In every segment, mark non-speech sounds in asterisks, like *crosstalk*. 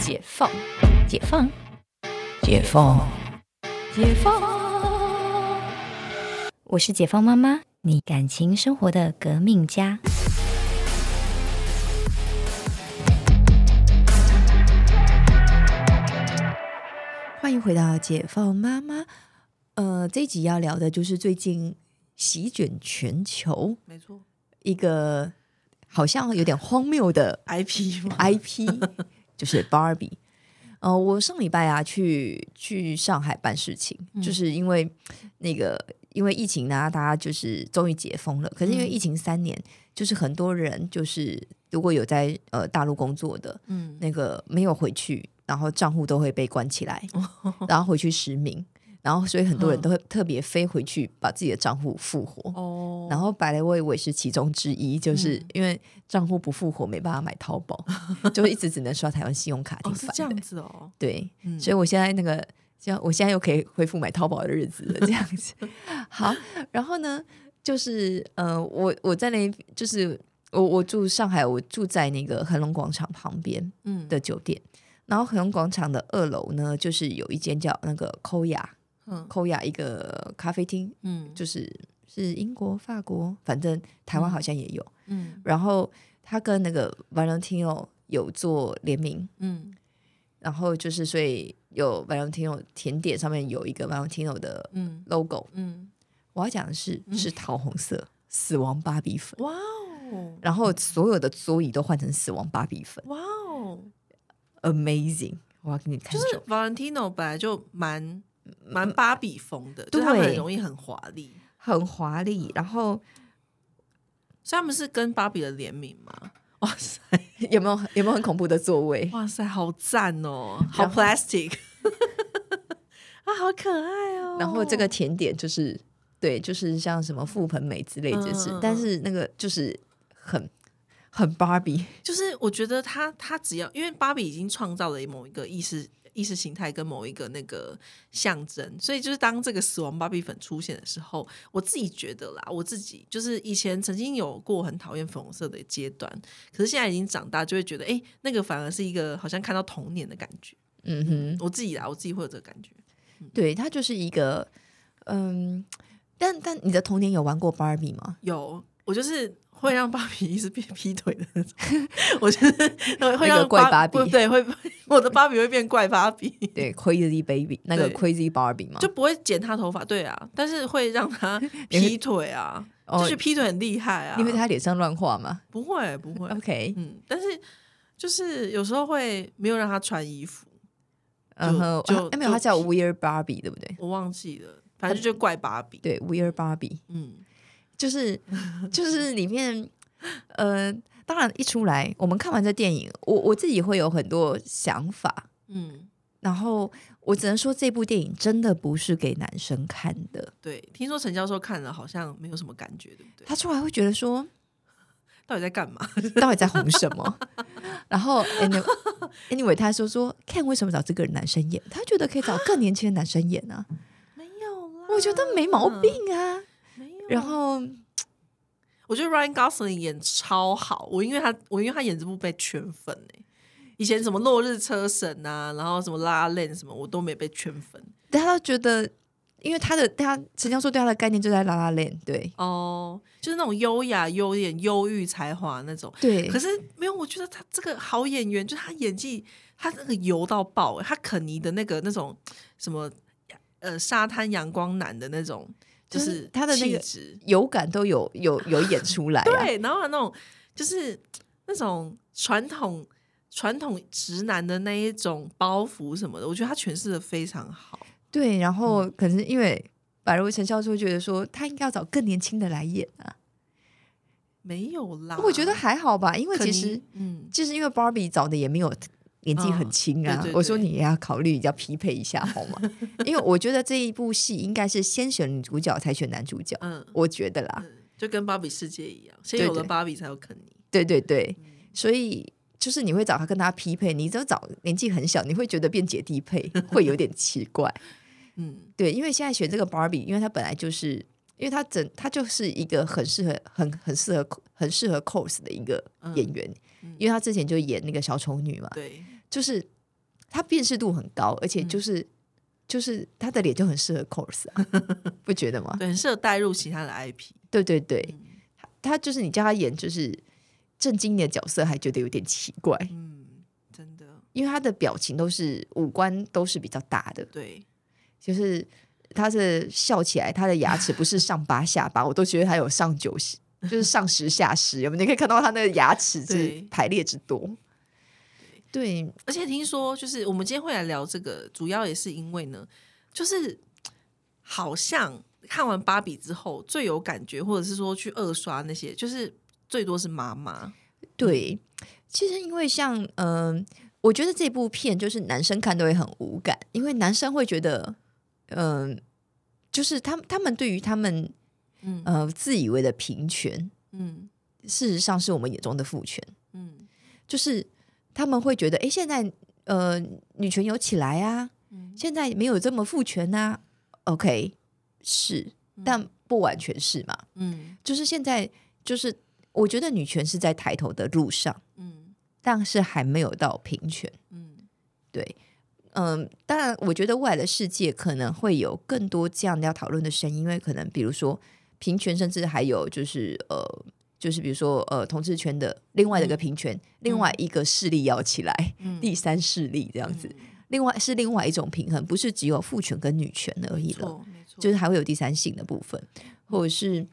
解放，解放，解放，解放。我是解放妈妈，你感情生活的革命家。欢迎回到解放妈妈。呃，这一集要聊的就是最近席卷全球，没错，一个好像有点荒谬的 IP IP，就是 Barbie。呃，我上礼拜啊去去上海办事情，就是因为那个因为疫情呢，大家就是终于解封了。可是因为疫情三年，就是很多人就是如果有在呃大陆工作的，嗯，那个没有回去，然后账户都会被关起来，然后回去实名。然后，所以很多人都会特别飞回去把自己的账户复活。哦，然后百雷我也是其中之一，就是因为账户不复活，没办法买淘宝，*laughs* 就一直只能刷台湾信用卡。哦，是这样子哦。对，所以我现在那个，像我现在又可以恢复买淘宝的日子了，这样子。*laughs* 好，然后呢，就是呃，我我在那，就是我我住上海，我住在那个恒隆广场旁边的酒店。然后恒隆广场的二楼呢，就是有一间叫那个抠雅。抠雅一个咖啡厅，嗯，就是是英国、法国，反正台湾好像也有，嗯，然后他跟那个 Valentino 有做联名，嗯，然后就是所以有 Valentino 甜点上面有一个 Valentino 的 logo，嗯，我要讲的是是桃红色死亡芭比粉，哇哦，然后所有的桌椅都换成死亡芭比粉，哇哦，amazing，我要给你看，就是 Valentino 本来就蛮。蛮芭比风的，就他们很容易很华丽，很华丽。然后，所以他们是跟芭比的联名吗？哇塞，*laughs* 有没有有没有很恐怖的座位？哇塞，好赞哦，好 plastic *laughs* 啊，好可爱哦。然后这个甜点就是对，就是像什么覆盆梅之类，就是，但是那个就是很很芭比，就是我觉得他他只要因为芭比已经创造了某一个意识。意识形态跟某一个那个象征，所以就是当这个死亡芭比粉出现的时候，我自己觉得啦，我自己就是以前曾经有过很讨厌粉红色的阶段，可是现在已经长大，就会觉得哎，那个反而是一个好像看到童年的感觉。嗯哼，我自己啦，我自己会有这个感觉。对，它就是一个嗯，但但你的童年有玩过芭比吗？有，我就是。会让芭比一直变劈腿的那种，我觉得会让怪芭比，对，会我的芭比会变怪芭比，*laughs* 对，crazy baby *laughs* 那个 crazy Barbie 嘛，就不会剪她头发，对啊，但是会让她 *laughs* 劈腿啊，就是劈腿很厉害啊，因为她脸上乱画嘛，不会不会，OK，嗯，但是就是有时候会没有让她穿衣服，然后就没有她叫 Weird Barbie 对不对？我忘记了，反正就怪芭比，对，Weird Barbie，嗯。就是就是里面，呃，当然一出来，我们看完这电影，我我自己会有很多想法，嗯，然后我只能说这部电影真的不是给男生看的。对，听说陈教授看了好像没有什么感觉，对不对？他出来会觉得说，*laughs* 到底在干嘛？*laughs* 到底在红什么？*laughs* 然后 anyway，他说说看为什么找这个男生演？他觉得可以找更年轻的男生演呢？没有啦，我觉得没毛病啊。然后，我觉得 Ryan Gosling 演超好，我因为他，我因为他演这部被圈粉哎。以前什么落日车神啊，然后什么拉链什么，我都没被圈粉。但他觉得，因为他的他陈教授对他的概念就在拉拉链，对哦，就是那种优雅、优点忧郁才华那种。对，可是没有，我觉得他这个好演员，就是他演技，他那个油到爆，他肯尼的那个那种什么呃沙滩阳光男的那种。就是他的那个有感都有有有演出来，*laughs* 对，然后那种就是那种传统传统直男的那一种包袱什么的，我觉得他诠释的非常好。对，然后可是因为百如陈教授觉得说他应该要找更年轻的来演啊，没有啦，我觉得还好吧，因为其实嗯，就是因为 Barbie 找的也没有。年纪很轻啊，我说你也要考虑要匹配一下好吗？*laughs* 因为我觉得这一部戏应该是先选女主角才选男主角，嗯，我觉得啦，就跟芭比世界一样，先有了芭比才有肯尼，对对对，所以就是你会找他跟他匹配，你只要找年纪很小，你会觉得变姐弟配会有点奇怪，*laughs* 嗯，对，因为现在选这个芭比，因为他本来就是因为他整他就是一个很适合很很适合很适合 cos 的一个演员。因为他之前就演那个小丑女嘛，对，就是他辨识度很高，而且就是、就是他的脸就很适合 cos 啊，*laughs* 不觉得吗？对，很适合带入其他的 IP。对对对，他就是你叫他演就是正经的角色，还觉得有点奇怪，嗯，真的，因为他的表情都是五官都是比较大的，对，就是他是笑起来，他的牙齿不是上八下八，我都觉得他有上九十，就是上十下十，有没有？你可以看到他那个牙齿是 *laughs* 排列之多。对，而且听说，就是我们今天会来聊这个，主要也是因为呢，就是好像看完芭比之后最有感觉，或者是说去二刷那些，就是最多是妈妈。对，其实因为像嗯、我觉得这部片就是男生看都会很无感，因为男生会觉得，嗯、就是他们他们对于他们嗯。呃自以为的平权，嗯。事实上是我们眼中的父权，嗯。就是他们会觉得，诶，现在呃女权有起来啊，嗯。现在没有这么父权呐、OK，是，但不完全是嘛，嗯。就是现在就是我觉得女权是在抬头的路上。嗯。但是还没有到平权。嗯。对，嗯，当然，我觉得未来的世界可能会有更多这样要讨论的声音，因为可能比如说平权，甚至还有就是呃，就是比如说呃，同志圈的另外的一个平权，另外一个势力要起来，嗯第三势力这样子，另外是另外一种平衡，不是只有父权跟女权而已了。就是还会有第三性的部分，或者是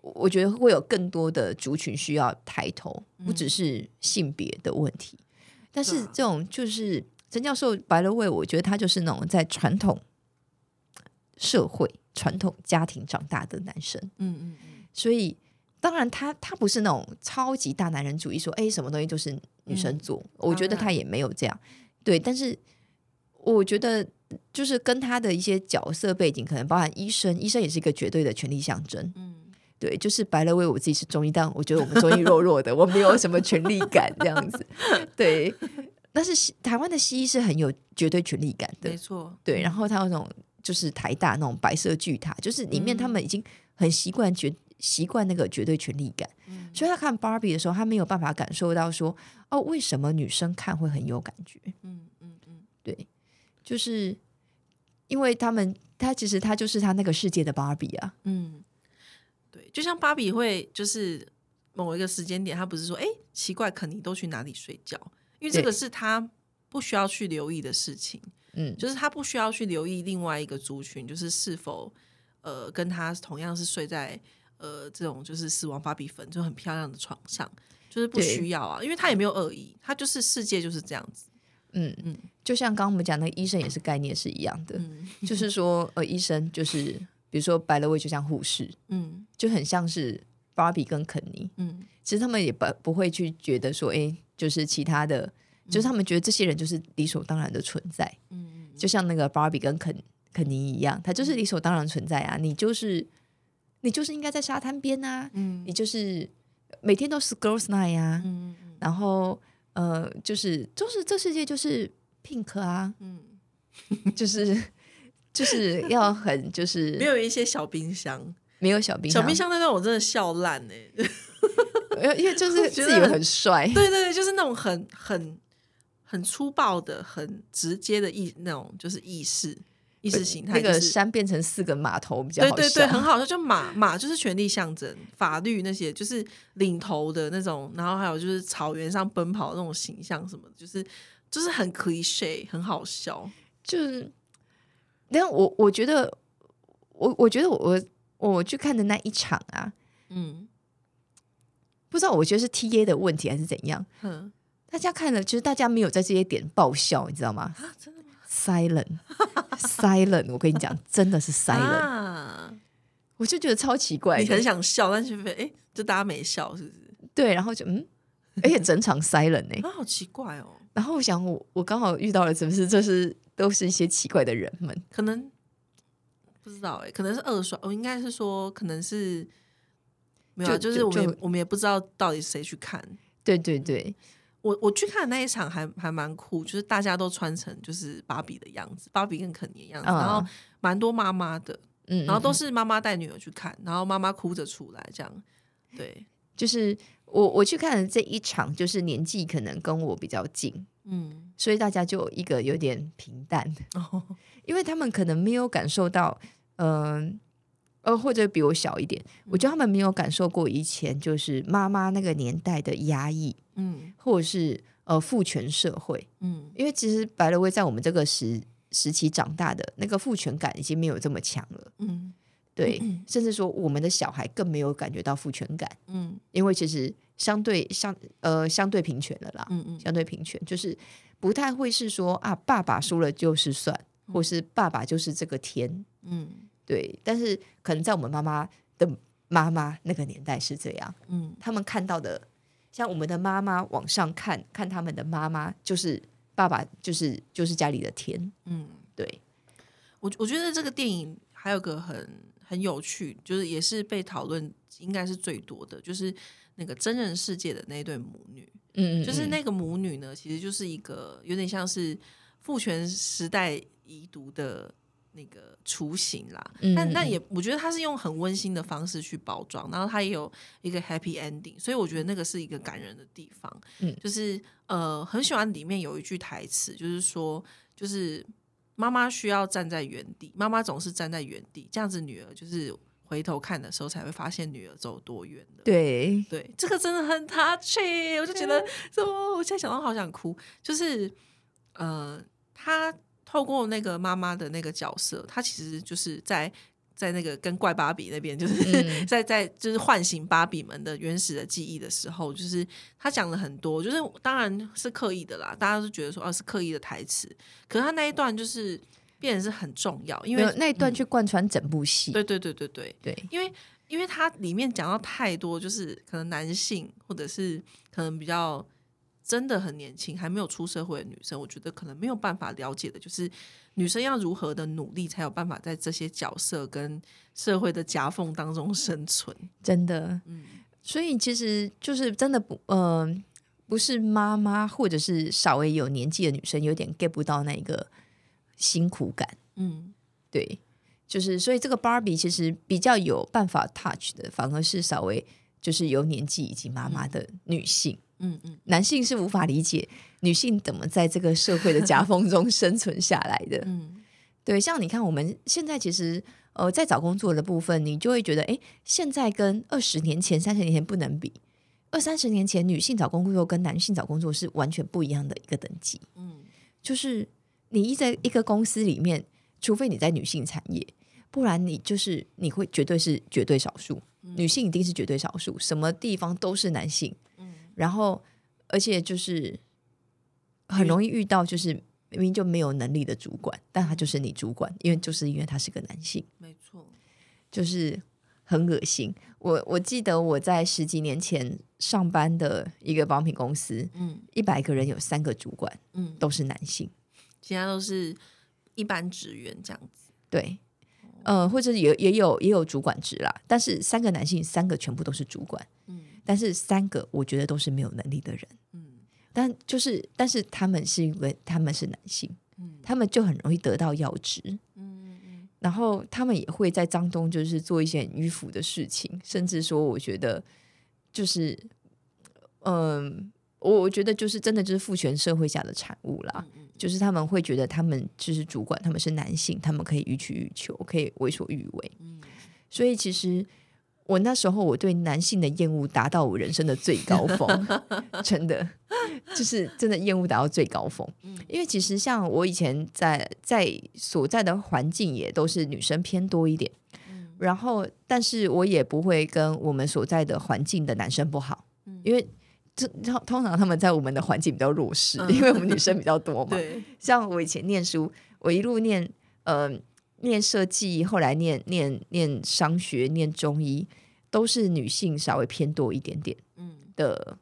我觉得会有更多的族群需要抬头，不只是性别的问题。但是这种就是曾教授白了位，我觉得他就是那种在传统社会、传统家庭长大的男生，嗯嗯嗯所以当然他他不是那种超级大男人主义，说哎什么东西都是女生做，我觉得他也没有这样。对，但是我觉得就是跟他的一些角色背景，可能包含医生，医生也是一个绝对的权力象征。嗯对，就是白了为我自己是中医，但我觉得我们中医弱弱的，我没有什么权力感这样子。*laughs* 对，但是台湾的西医是很有绝对权力感的。没，错，对，然后他有那种就是台大那种白色巨塔，就是里面他们已经很习惯绝习惯那个绝对权力感，嗯。所以他看 Barbie 的时候，他没有办法感受到说哦，为什么女生看会很有感觉？嗯嗯嗯。对，就是因为他们他其实他就是他那个世界的 Barbie 啊，嗯，对，就像芭比会就是某一个时间点，他不是说哎奇怪，肯尼都去哪里睡觉？因为这对个是他不需要去留意的事情。嗯，就是他不需要去留意另外一个族群，就是是否呃跟他同样是睡在呃这种就是死亡芭比粉就很漂亮的床上，就是不需要啊，因为他也没有恶意，他就是世界就是这样子。嗯嗯，就像刚刚我们讲那个医生也是概念是一样的，嗯就是说呃，医生就是比如说白了位就像护士，嗯就很像是芭比跟肯尼，嗯其实他们也不不会去觉得说，哎，就是其他的，就是他们觉得这些人就是理所当然的存在，嗯就像那个芭比跟肯肯尼一样，他就是理所当然存在啊，你就是你就是应该在沙滩边啊，嗯。你就是每天都是 girls night 啊，嗯然后呃，就是就是这世界就是 pink 啊，嗯，就是就是要很就是没有一些小冰箱，没有小冰箱小冰箱那段我真的笑烂哎、呃因为就 *laughs* 是我觉得自以为很帅，对对对，就是那种很很很粗暴的、很直接的意那种，就是意识意识形态、那个山变成四个码头比较好笑，对对对，很好笑。就马马就是权力象征，法律那些就是领头的那种，然后还有就是草原上奔跑的那种形象什么的，就是就是很 cliche，很好笑。就是，但我我觉得，我我觉得我我我去看的那一场啊，嗯不知道我觉得是 T A 的问题还是怎样，嗯大家看了，就是大家没有在这些点爆笑，你知道吗啊，真的吗？？Silent，Silent，*laughs* 我跟你讲，真的是 Silent，、啊，我就觉得超奇怪你很，想笑，但是哎、诶就大家没笑，是不是？对，然后就嗯，*laughs* 而且整场 Silent 好奇怪哦。然后我想我我刚好遇到了，是不是就是都是一些奇怪的人们？可能不知道哎、可能是二刷，我应该是说可能是没有啊，就就是我们也我们也不知道到底谁去看。对对对，我我去看的那一场还还蛮酷，就是大家都穿成就是芭比的样子，芭比跟肯尼的样子，嗯。然后蛮多妈妈的，嗯，然后都嗯。是妈妈带女儿去看，然后妈妈哭着出来这样。对，就是我我去看的这一场，就是年纪可能跟我比较近，嗯，所以大家就一个有点平淡，哦，*laughs* 因为他们可能没有感受到，嗯、呃，或者比我小一点，我觉得他们没有感受过以前就是妈妈那个年代的压抑，嗯。或者是呃父权社会，嗯。因为其实白了威在我们这个时时期长大的那个父权感已经没有这么强了，嗯。对，甚至说我们的小孩更没有感觉到父权感，嗯。因为其实相对相呃相对平权了啦，嗯嗯相对平权。就是不太会是说啊爸爸输了就是算，或是爸爸就是这个天，嗯对，但是可能在我们妈妈的妈妈那个年代是这样，嗯。他们看到的，像我们的妈妈往上看看他们的妈妈，就是爸爸，就是就是家里的天，嗯，对，我我觉得这个电影还有个很很有趣，就是也是被讨论应该是最多的，就是那个真人世界的那对母女。嗯。就是那个母女呢，其实就是一个有点像是父权时代遗毒的那个雏形啦。嗯但但也我觉得他是用很温馨的方式去包装，然后他也有一个 happy ending，所以我觉得那个是一个感人的地方。嗯就是呃，很喜欢里面有一句台词，就是说，就是妈妈需要站在原地，妈妈总是站在原地，这样子女儿就是回头看的时候才会发现女儿走多远了。对，对，这个真的很 touchy，我就觉得 *laughs* 怎么，我现在想到好想哭。就是呃，他透过那个妈妈的那个角色，她其实就是在在那个跟怪芭比那边，就是、嗯。*laughs* 在在就是唤醒芭比们的原始的记忆的时候，就是她讲了很多，就是当然是刻意的啦，大家都觉得说啊、是刻意的台词，可是他那一段就是变得是很重要，因为因为那一段去贯穿整部戏，对对对对对，对，因为因为它里面讲到太多，就是可能男性或者是可能比较真的很年轻还没有出社会的女生，我觉得可能没有办法了解的，就是女生要如何的努力才有办法在这些角色跟社会的夹缝当中生存。真的，嗯。所以其实就是真的不，嗯、不是妈妈或者是稍微有年纪的女生有点 get 不到那个辛苦感，嗯。对，就是所以这个芭比其实比较有办法 touch 的，反而是稍微就是有年纪以及妈妈的女性，嗯嗯男性是无法理解女性怎么在这个社会的夹缝中生存下来的。嗯对，像你看我们现在其实呃在找工作的部分，你就会觉得，哎，现在跟二十年前、三十年前不能比。二三十年前，女性找工作跟男性找工作是完全不一样的一个等级。嗯就是你一在一个公司里面，除非你在女性产业，不然你就是你会绝对是绝对少数，女性一定是绝对少数，什么地方都是男性。嗯然后，而且就是很容易遇到，就是明明就没有能力的主管，但他就是你主管，因为就是因为他是个男性，没错。就是很恶心。我我记得我在十几年前上班的一个保品公司，嗯一百个人有三个主管嗯，都是男性。其他都是一般职员这样子。对，呃，或者也也有也有主管职啦，但是三个男性，三个全部都是主管，嗯但是三个我觉得都是没有能力的人，嗯。但就是但是他们是因为他们是男性，嗯。他们就很容易得到要职，嗯嗯然后他们也会在张东就是做一些很迂腐的事情，甚至说我觉得就是，嗯、我我觉得就是真的就是父权社会下的产物啦。嗯。就是他们会觉得他们就是主管，他们是男性，他们可以予取予求，可以为所欲为。嗯。所以其实我那时候我对男性的厌恶达到我人生的最高峰，*laughs* 真的就是真的厌恶达到最高峰。嗯因为其实像我以前在在所在的环境也都是女生偏多一点，嗯然后但是我也不会跟我们所在的环境的男生不好，嗯因为。这通通常他们在我们的环境比较弱势，嗯因为我们女生比较多嘛。*laughs* 像我以前念书，我一路念呃念设计，后来念念念商学，念中医，都是女性稍微偏多一点点嗯的。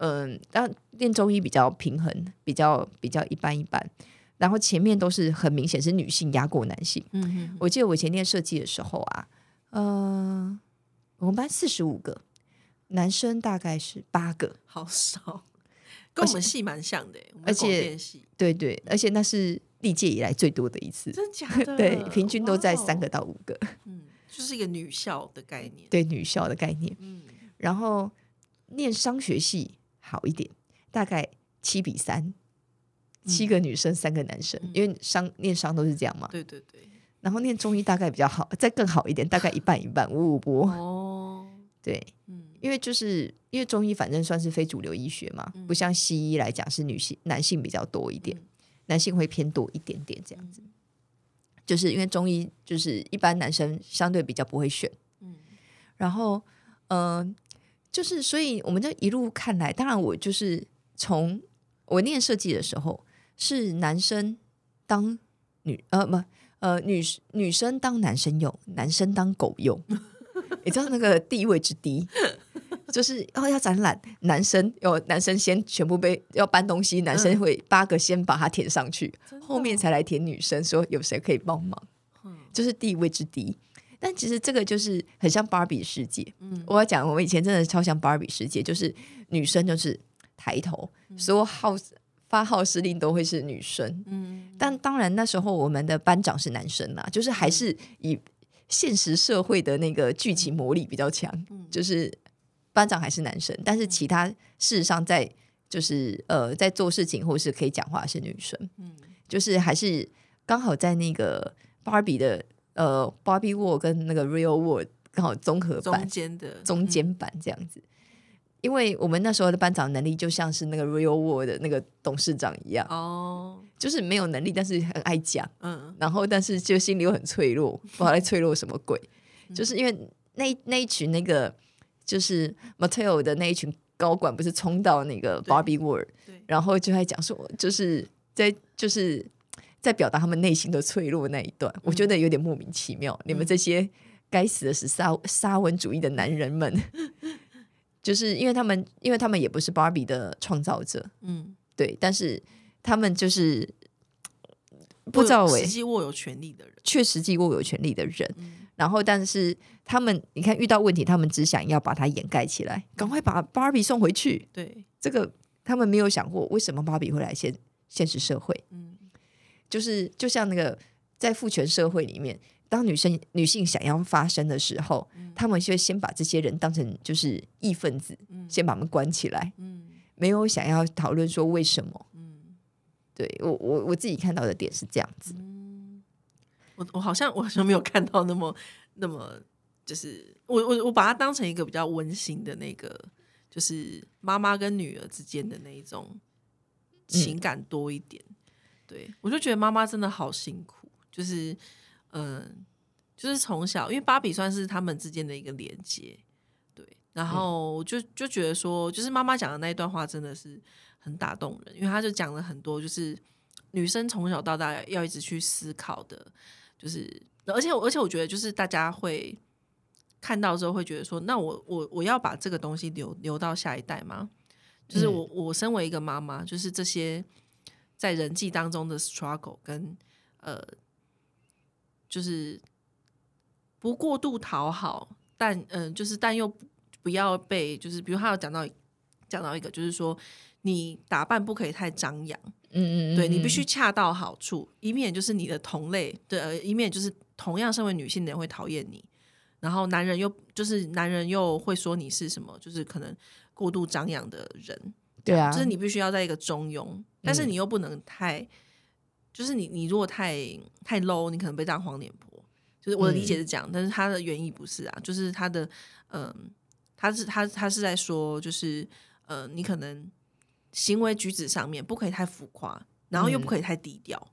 嗯、当然念中医比较平衡，比较比较一般一般。然后前面都是很明显是女性压过男性。嗯哼我记得我以前念设计的时候啊，呃，我们班四十五个，男生大概是八个。好少，*laughs* 跟我们系蛮像的而且系对对，而且那是历届以来最多的一次。真假的，对，平均都在三个，到五个，嗯，就是一个女校的概念，对女校的概念。嗯然后念商学系好一点，大概七比三，七个女生三个男生，因为商念商都是这样嘛。对对对，然后念中医大概比较好，再更好一点，大概一半一半，五五波。哦，对，嗯因为就是因为中医反正算是非主流医学嘛，不像西医来讲是女性男性比较多一点，嗯男性会偏多一点点这样子。就是因为中医就是一般男生相对比较不会选，嗯然后嗯、呃就是所以我们这一路看来，当然我就是从我念设计的时候是男生当女呃不呃女女生当男生用，男生当狗用，*laughs* 你知道那个地位之低。就是哦，要展览，男生有男生先全部被要搬东西，男生会八个先把它填上去，后面哦才来填女生，说有谁可以帮忙，嗯就是地位之低。但其实这个就是很像芭比世界。嗯我要讲，我们以前真的超像芭比世界，就是女生就是抬头，所有号发号施令都会是女生。嗯但当然那时候我们的班长是男生啦，就是还是以现实社会的那个剧情魔力比较强，就是班长还是男生，但是其他事实上在就是呃在做事情或是可以讲话是女生，嗯。就是还是刚好在那个芭比的呃芭比 world 跟那个 real world 刚好综合版中间的中间版这样子。因为我们那时候的班长能力就像是那个 Real World 的那个董事长一样，哦，就是没有能力，但是很爱讲，嗯。然后但是就心里又很脆弱，不知道在脆弱什么鬼。就是因为那那一群那个就是 Mattel 的那一群高管，不是冲到那个对 Barbie World，然后就在讲说，就是在就是在表达他们内心的脆弱那一段，我觉得有点莫名其妙。你们这些该死的是沙沙文主义的男人们，*laughs* 就是因为他们，因为他们也不是 Barbie 的创造者，嗯，对，但是他们就是不知道握有为实际握有权利的人，确实际握有权利的人，嗯然后但是他们，你看遇到问题，他们只想要把它掩盖起来，赶快把 Barbie 送回去。对，这个他们没有想过，为什么芭比会来现现实社会？嗯就是就像那个在父权社会里面，当女生女性想要发声的时候，他们就先把这些人当成就是异分子，先把他们关起来，嗯没有想要讨论说为什么。嗯对我我我自己看到的点是这样子，嗯，我我好像我好像没有看到那么那么，就是我我我把它当成一个比较温馨的那个，就是妈妈跟女儿之间的那一种情感多一点。对我就觉得妈妈真的好辛苦，就是嗯、就是从小，因为芭比算是他们之间的一个连接，对，然后就就觉得说，就是妈妈讲的那一段话真的是很打动人，因为她就讲了很多，就是女生从小到大要一直去思考的，就是而且而且我觉得就是大家会看到之后会觉得说，那我我我要把这个东西留留到下一代吗？就是我我身为一个妈妈，就是这些在人际当中的 struggle 跟呃，就是不过度讨好，但嗯、呃就是但又不不要被就是比如他有讲到讲到一个，就是说你打扮不可以太张扬。嗯嗯对你必须恰到好处，以免就是你的同类，对，呃以免就是同样身为女性的人会讨厌你，然后男人又就是男人又会说你是什么，就是可能过度张扬的人，对啊，就是你必须要在一个中庸，但是你又不能太，就是你你如果太太 low，你可能被当黄脸婆。就是我的理解是这样，但是他的原意不是啊，就是他的嗯，他是他他是在说，就是呃，你可能行为举止上面不可以太浮夸，然后又不可以太低调，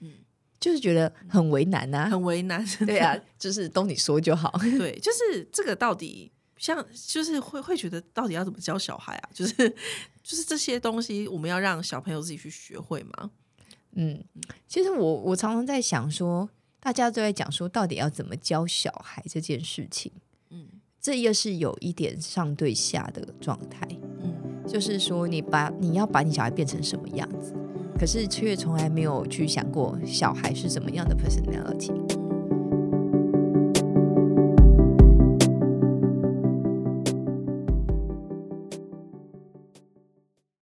嗯就是觉得很为难呐、*laughs* 很为难。*laughs* 对啊，就是都你说就好。*laughs* 对，就是这个到底像，就是会会觉得到底要怎么教小孩啊？就是就是这些东西，我们要让小朋友自己去学会吗？嗯，其实我我常常在想说，大家都在讲说，到底要怎么教小孩这件事情。嗯这又是有一点上对下的状态，嗯就是说你把你要把你小孩变成什么样子，可是却从来没有去想过小孩是怎么样的 personality。